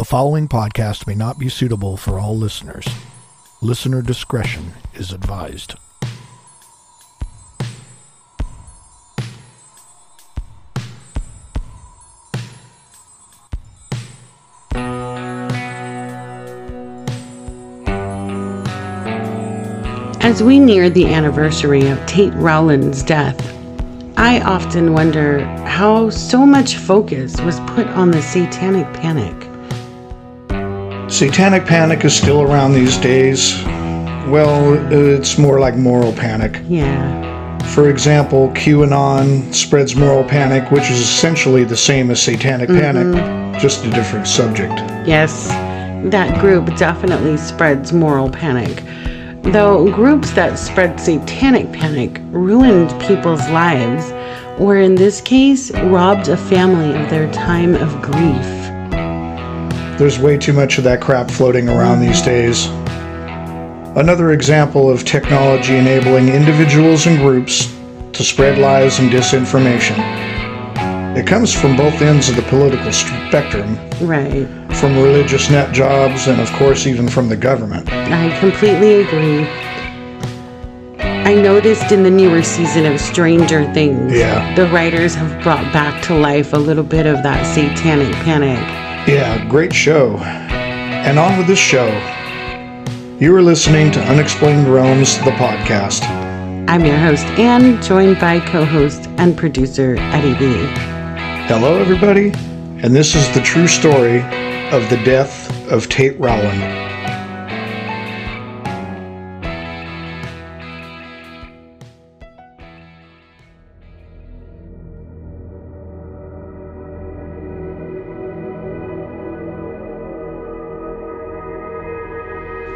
The following podcast may not be suitable for all listeners. Listener discretion is advised. As we near the anniversary of Tate Rowland's death, I often wonder how so much focus was put on the satanic panic. Satanic panic is still around these days. Well, it's more like moral panic. Yeah. For example, QAnon spreads moral panic, which is essentially the same as satanic mm-hmm. panic, just a different subject. Yes, that group definitely spreads moral panic. Though groups that spread satanic panic ruined people's lives, or in this case, robbed a family of their time of grief. There's way too much of that crap floating around these days. Another example of technology enabling individuals and groups to spread lies and disinformation. It comes from both ends of the political spectrum, Right. from religious nut jobs, and of course, even from the government. I completely agree. I noticed in the newer season of Stranger Things, Yeah. the writers have brought back to life a little bit of that satanic panic. Yeah, great show. And on with this show. You are listening to Unexplained Realms, the podcast. I'm your host, Anne, joined by co host and producer Eddie B. Hello, everybody, and this is the true story of the death of Tate Rowland.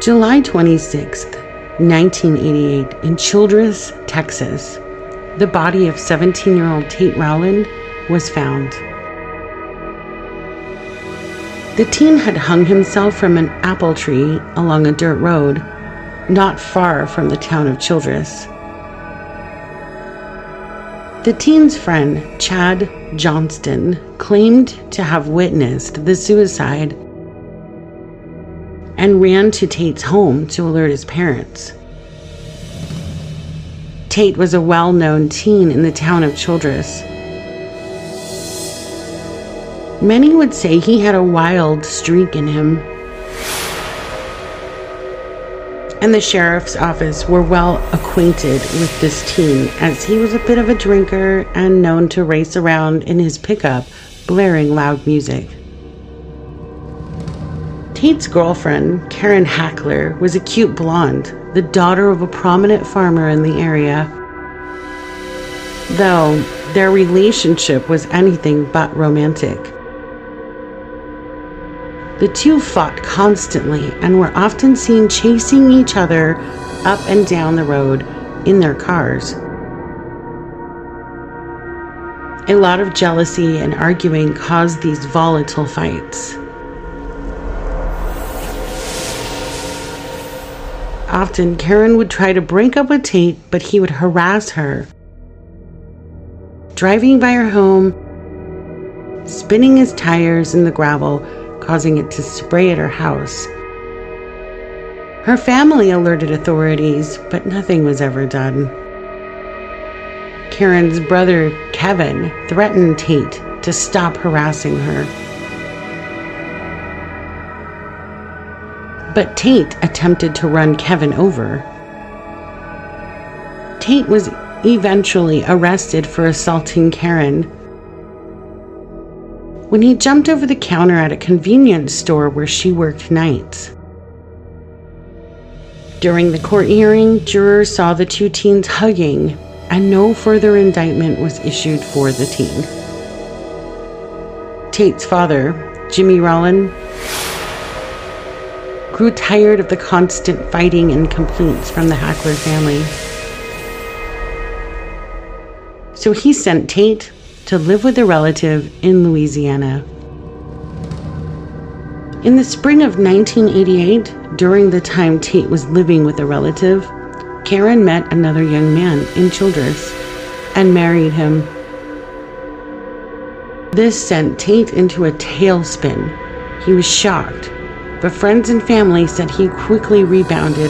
July 26th, 1988, in Childress, Texas, the body of 17 year old Tate Rowland was found. The teen had hung himself from an apple tree along a dirt road not far from the town of Childress. The teen's friend, Chad Johnston, claimed to have witnessed the suicide and ran to Tate's home to alert his parents. Tate was a well known teen in the town of Childress. Many would say he had a wild streak in him. And the sheriff's office were well acquainted with this teen as he was a bit of a drinker and known to race around in his pickup, blaring loud music. Tate's girlfriend, Karen Hackler, was a cute blonde, the daughter of a prominent farmer in the area. Though their relationship was anything but romantic. The two fought constantly and were often seen chasing each other up and down the road in their cars. A lot of jealousy and arguing caused these volatile fights. Often, Karen would try to break up with Tate, but he would harass her. Driving by her home, spinning his tires in the gravel, causing it to spray at her house. Her family alerted authorities, but nothing was ever done. Karen's brother, Kevin, threatened Tate to stop harassing her. But Tate attempted to run Kevin over. Tate was eventually arrested for assaulting Karen. When he jumped over the counter at a convenience store where she worked nights. During the court hearing, jurors saw the two teens hugging, and no further indictment was issued for the teen. Tate's father, Jimmy Rowland, grew tired of the constant fighting and complaints from the Hackler family. So he sent Tate to live with a relative in Louisiana. In the spring of 1988, during the time Tate was living with a relative, Karen met another young man in Childress and married him. This sent Tate into a tailspin. He was shocked, but friends and family said he quickly rebounded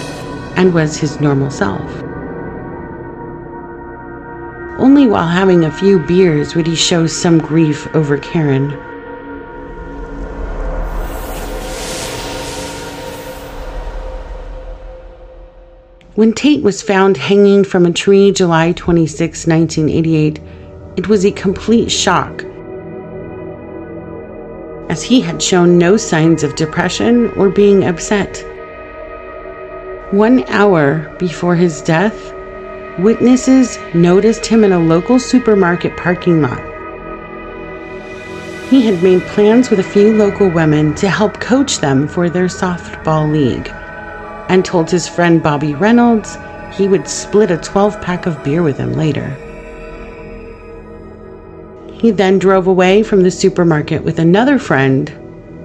and was his normal self. Only while having a few beers would he show some grief over Karen. When Tate was found hanging from a tree July 26, 1988, it was a complete shock, as he had shown no signs of depression or being upset. One hour before his death, Witnesses noticed him in a local supermarket parking lot. He had made plans with a few local women to help coach them for their softball league and told his friend Bobby Reynolds he would split a 12 pack of beer with him later. He then drove away from the supermarket with another friend,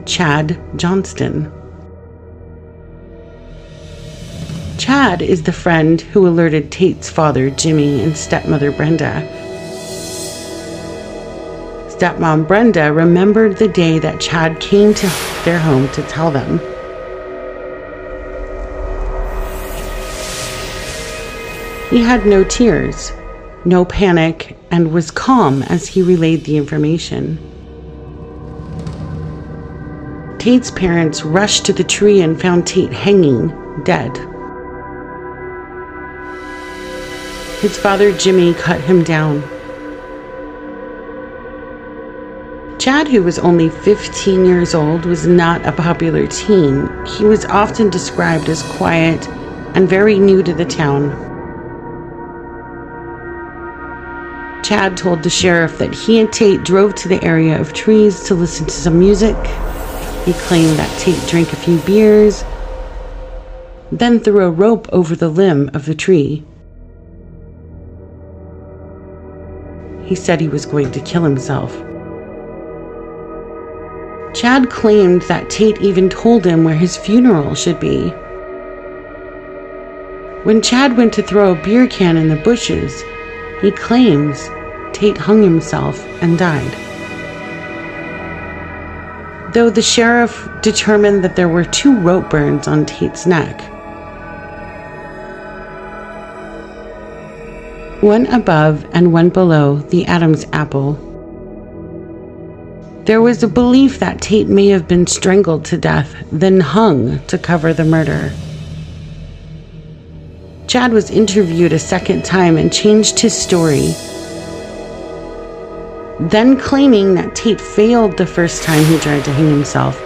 Chad Johnston. Chad is the friend who alerted Tate's father, Jimmy, and stepmother, Brenda. Stepmom Brenda remembered the day that Chad came to their home to tell them. He had no tears, no panic, and was calm as he relayed the information. Tate's parents rushed to the tree and found Tate hanging, dead. His father, Jimmy, cut him down. Chad, who was only 15 years old, was not a popular teen. He was often described as quiet and very new to the town. Chad told the sheriff that he and Tate drove to the area of trees to listen to some music. He claimed that Tate drank a few beers, then threw a rope over the limb of the tree. he said he was going to kill himself. Chad claimed that Tate even told him where his funeral should be. When Chad went to throw a beer can in the bushes, he claims Tate hung himself and died. Though the sheriff determined that there were two rope burns on Tate's neck, one above and one below the Adam's apple. There was a belief that Tate may have been strangled to death, then hung to cover the murder. Chad was interviewed a second time and changed his story, then claiming that Tate failed the first time he tried to hang himself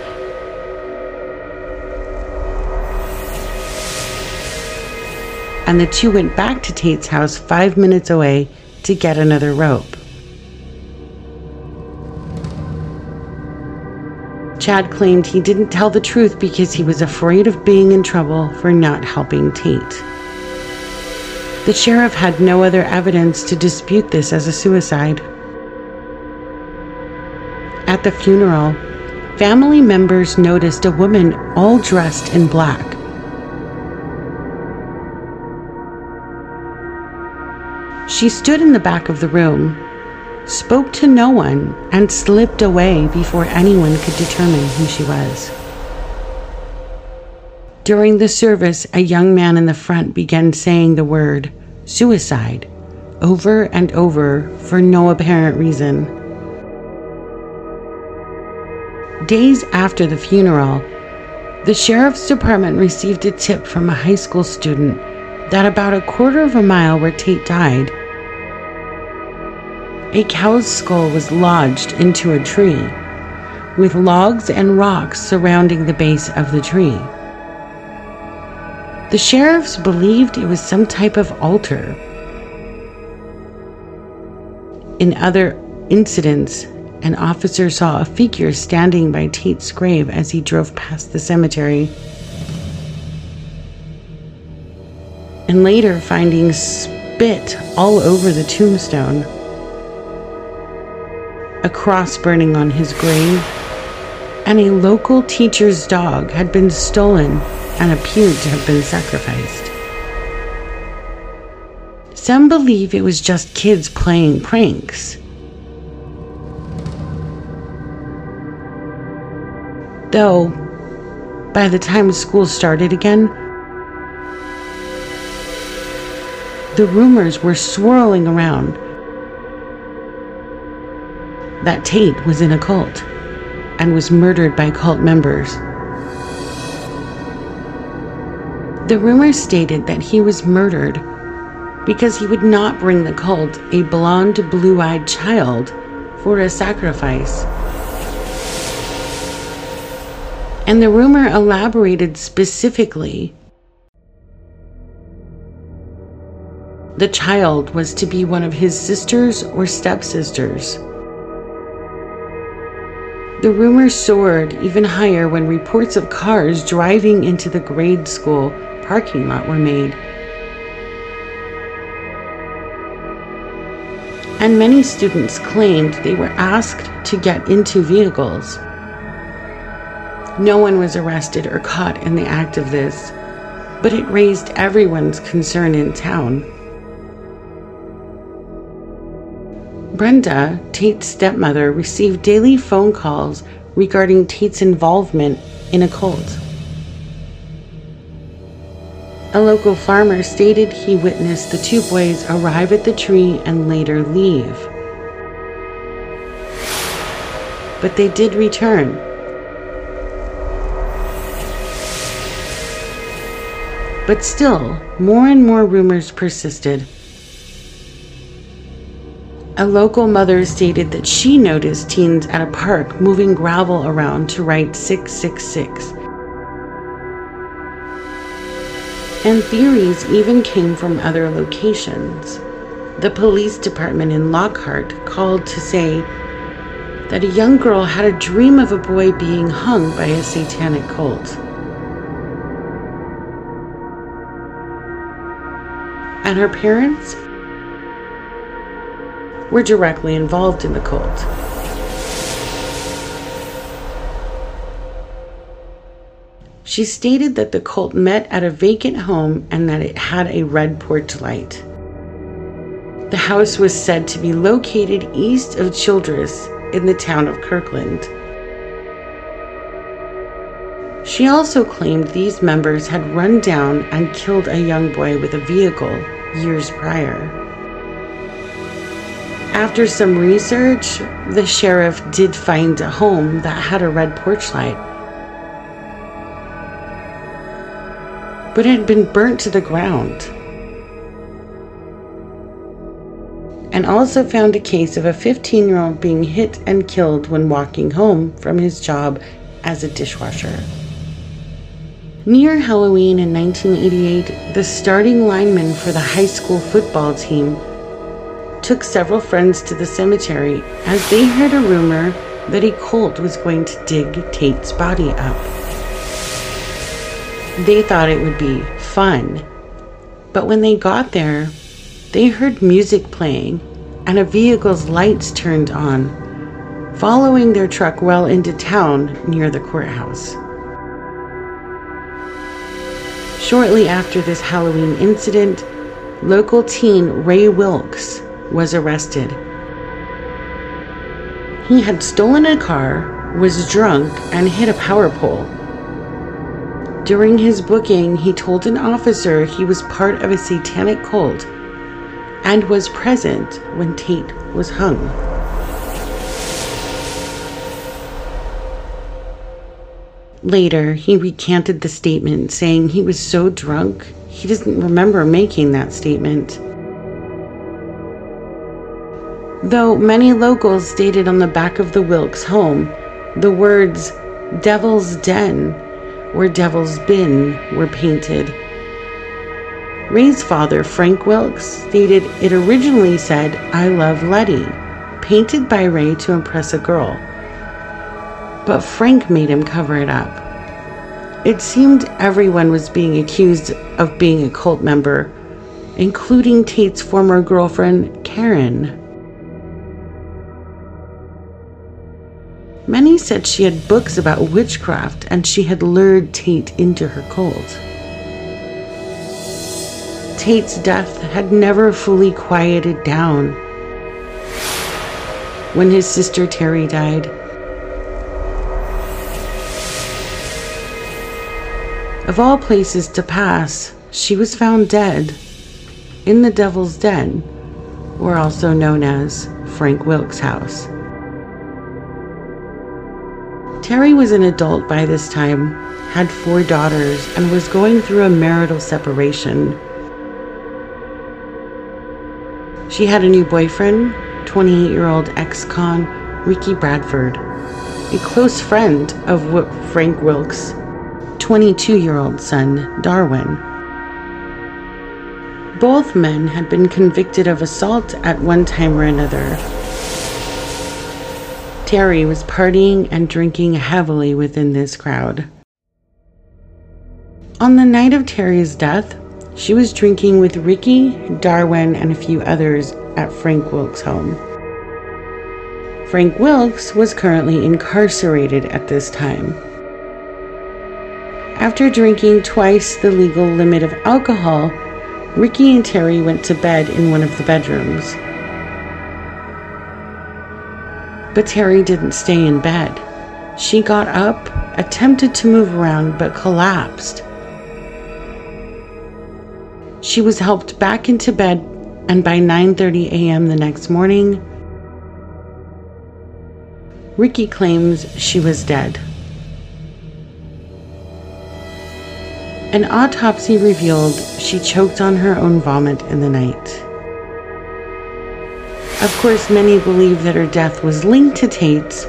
and the two went back to Tate's house five minutes away to get another rope. Chad claimed he didn't tell the truth because he was afraid of being in trouble for not helping Tate. The sheriff had no other evidence to dispute this as a suicide. The funeral, family members noticed a woman all dressed in black She stood in the back of the room, spoke to no one, and slipped away before anyone could determine who she was. During the service, a young man in the front began saying the word suicide over and over for no apparent reason. Days after the funeral, the sheriff's department received a tip from a high school student that about a quarter of a mile where Tate died, a cow's skull was lodged into a tree, with logs and rocks surrounding the base of the tree. The sheriffs believed it was some type of altar. In other incidents, an officer saw a figure standing by Tate's grave as he drove past the cemetery. And later finding spit all over the tombstone a cross burning on his grave, and a local teacher's dog had been stolen and appeared to have been sacrificed. Some believe it was just kids playing pranks. Though, by the time school started again, the rumors were swirling around that Tate was in a cult and was murdered by cult members. The rumors stated that he was murdered because he would not bring the cult a blonde, blue eyed child for a sacrifice. And the rumor elaborated specifically the child was to be one of his sisters or stepsisters. The rumor soared even higher when reports of cars driving into the grade school parking lot were made. And many students claimed they were asked to get into vehicles. No one was arrested or caught in the act of this, but it raised everyone's concern in town. Brenda, Tate's stepmother, received daily phone calls regarding Tate's involvement in a cult. A local farmer stated he witnessed the two boys arrive at the tree and later leave. But they did return. But still, more and more rumors persisted. A local mother stated that she noticed teens at a park moving gravel around to write 666. And theories even came from other locations. The police department in Lockhart called to say that a young girl had a dream of a boy being hung by a satanic cult. And her parents were directly involved in the cult. She stated that the cult met at a vacant home and that it had a red porch light. The house was said to be located east of Childress in the town of Kirkland. She also claimed these members had run down and killed a young boy with a vehicle years prior. After some research, the sheriff did find a home that had a red porch light. But it had been burnt to the ground. And also found a case of a 15 year old being hit and killed when walking home from his job as a dishwasher. Near Halloween in 1988, the starting lineman for the high school football team took several friends to the cemetery as they heard a rumor that a cult was going to dig Tate's body up. They thought it would be fun, but when they got there, they heard music playing and a vehicle's lights turned on, following their truck well into town near the courthouse. Shortly after this Halloween incident, local teen Ray Wilkes was arrested. He had stolen a car, was drunk, and hit a power pole. During his booking, he told an officer he was part of a satanic cult and was present when Tate was hung. Later, he recanted the statement, saying he was so drunk he doesn't remember making that statement. Though many locals stated on the back of the Wilkes home the words Devil's Den or Devil's Bin were painted. Ray's father, Frank Wilkes, stated it originally said, I love Letty, painted by Ray to impress a girl. But Frank made him cover it up. It seemed everyone was being accused of being a cult member, including Tate's former girlfriend, Karen. Many said she had books about witchcraft and she had lured Tate into her cult. Tate's death had never fully quieted down. When his sister Terry died, Of all places to pass, she was found dead in the Devil's Den, or also known as Frank Wilkes' house. Terry was an adult by this time, had four daughters, and was going through a marital separation. She had a new boyfriend, 28 year old ex con Ricky Bradford, a close friend of Frank Wilkes' 22 year old son, Darwin. Both men had been convicted of assault at one time or another. Terry was partying and drinking heavily within this crowd. On the night of Terry's death, she was drinking with Ricky, Darwin, and a few others at Frank Wilkes' home. Frank Wilkes was currently incarcerated at this time. After drinking twice the legal limit of alcohol, Ricky and Terry went to bed in one of the bedrooms. But Terry didn't stay in bed. She got up, attempted to move around, but collapsed. She was helped back into bed, and by 9:30 a.m. the next morning, Ricky claims she was dead. An autopsy revealed she choked on her own vomit in the night. Of course, many believe that her death was linked to Tate's,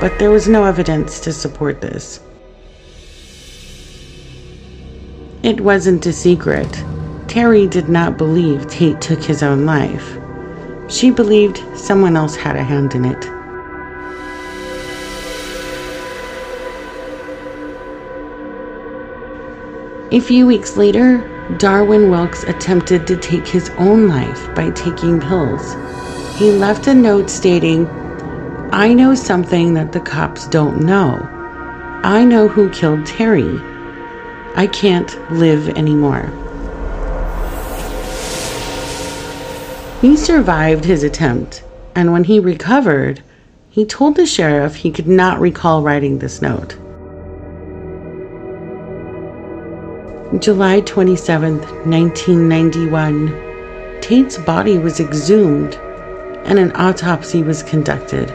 but there was no evidence to support this. It wasn't a secret. Terry did not believe Tate took his own life. She believed someone else had a hand in it. A few weeks later, Darwin Wilkes attempted to take his own life by taking pills. He left a note stating, I know something that the cops don't know. I know who killed Terry. I can't live anymore. He survived his attempt, and when he recovered, he told the sheriff he could not recall writing this note. July 27, 1991, Tate's body was exhumed and an autopsy was conducted.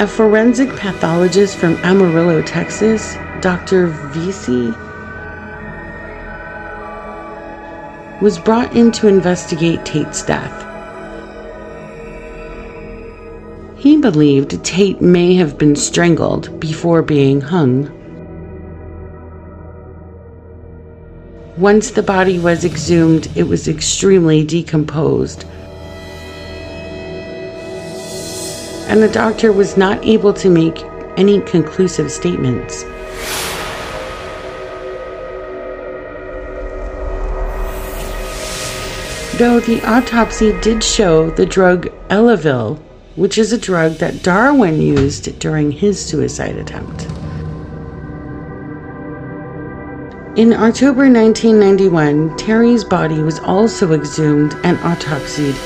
A forensic pathologist from Amarillo, Texas, Dr. Vesey, was brought in to investigate Tate's death. He believed Tate may have been strangled before being hung. Once the body was exhumed, it was extremely decomposed. And the doctor was not able to make any conclusive statements. Though the autopsy did show the drug Elavil which is a drug that Darwin used during his suicide attempt. In October 1991, Terry's body was also exhumed and autopsied.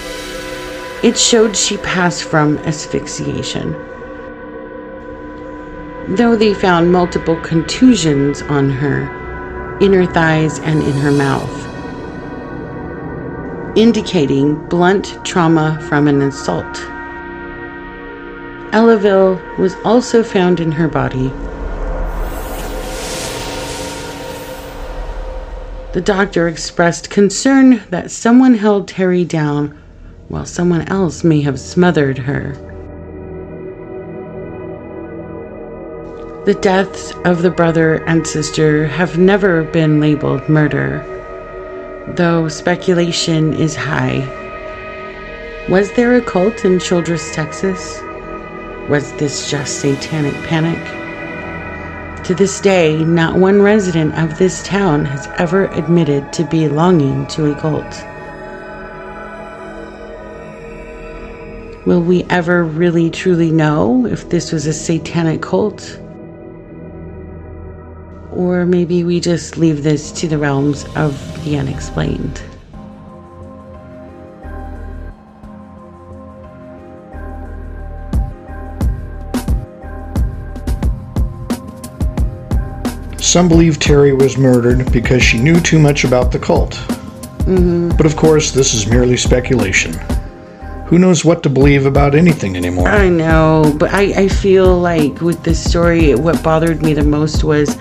It showed she passed from asphyxiation. Though they found multiple contusions on her, in her thighs and in her mouth, indicating blunt trauma from an assault. Elavil was also found in her body. The doctor expressed concern that someone held Terry down while someone else may have smothered her. The deaths of the brother and sister have never been labeled murder, though speculation is high. Was there a cult in Childress, Texas? Was this just satanic panic? To this day, not one resident of this town has ever admitted to belonging to a cult. Will we ever really truly know if this was a satanic cult? Or maybe we just leave this to the realms of the unexplained. Some believe Terry was murdered because she knew too much about the cult. Mm-hmm. But of course, this is merely speculation. Who knows what to believe about anything anymore? I know, but I, I feel like with this story, what bothered me the most was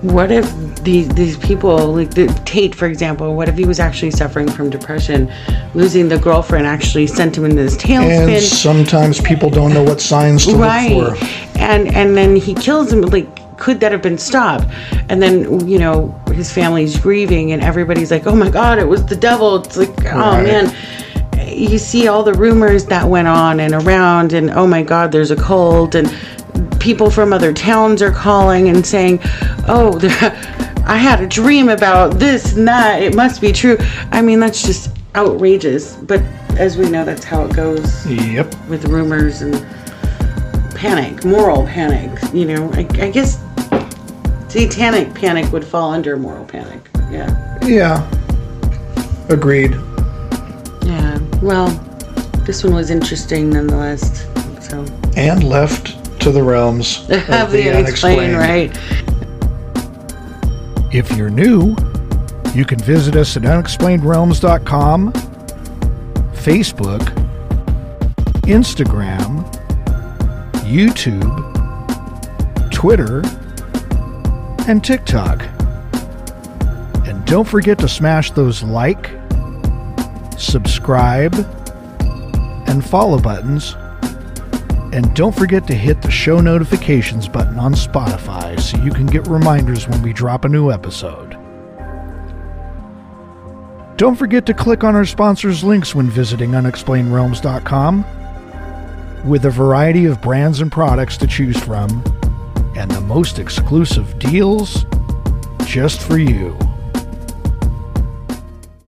what if these these people like the, Tate, for example, what if he was actually suffering from depression, losing the girlfriend actually sent him into this tailspin. And sometimes people don't know what signs to right. look for. And and then he kills him. Like, could that have been stopped? And then you know his family's grieving, and everybody's like, "Oh my God, it was the devil!" It's like, oh man. You see all the rumors that went on and around, and oh my God, there's a cult, and people from other towns are calling and saying, "Oh, I had a dream about this and that. It must be true." I mean, that's just outrageous. But as we know, that's how it goes Yep. with rumors and panic, moral panic. You know, I, I guess satanic panic would fall under moral panic. Yeah. Yeah. Agreed. Yeah. Well, this one was interesting nonetheless. So And left to the realms of have the unexplained, right? If you're new, you can visit us at unexplainedrealms.com, Facebook, Instagram, YouTube, Twitter, and TikTok. And don't forget to smash those like, subscribe, and follow buttons. And don't forget to hit the show notifications button on Spotify so you can get reminders when we drop a new episode. Don't forget to click on our sponsors' links when visiting unexplainedrealms.com. With a variety of brands and products to choose from, and the most exclusive deals just for you.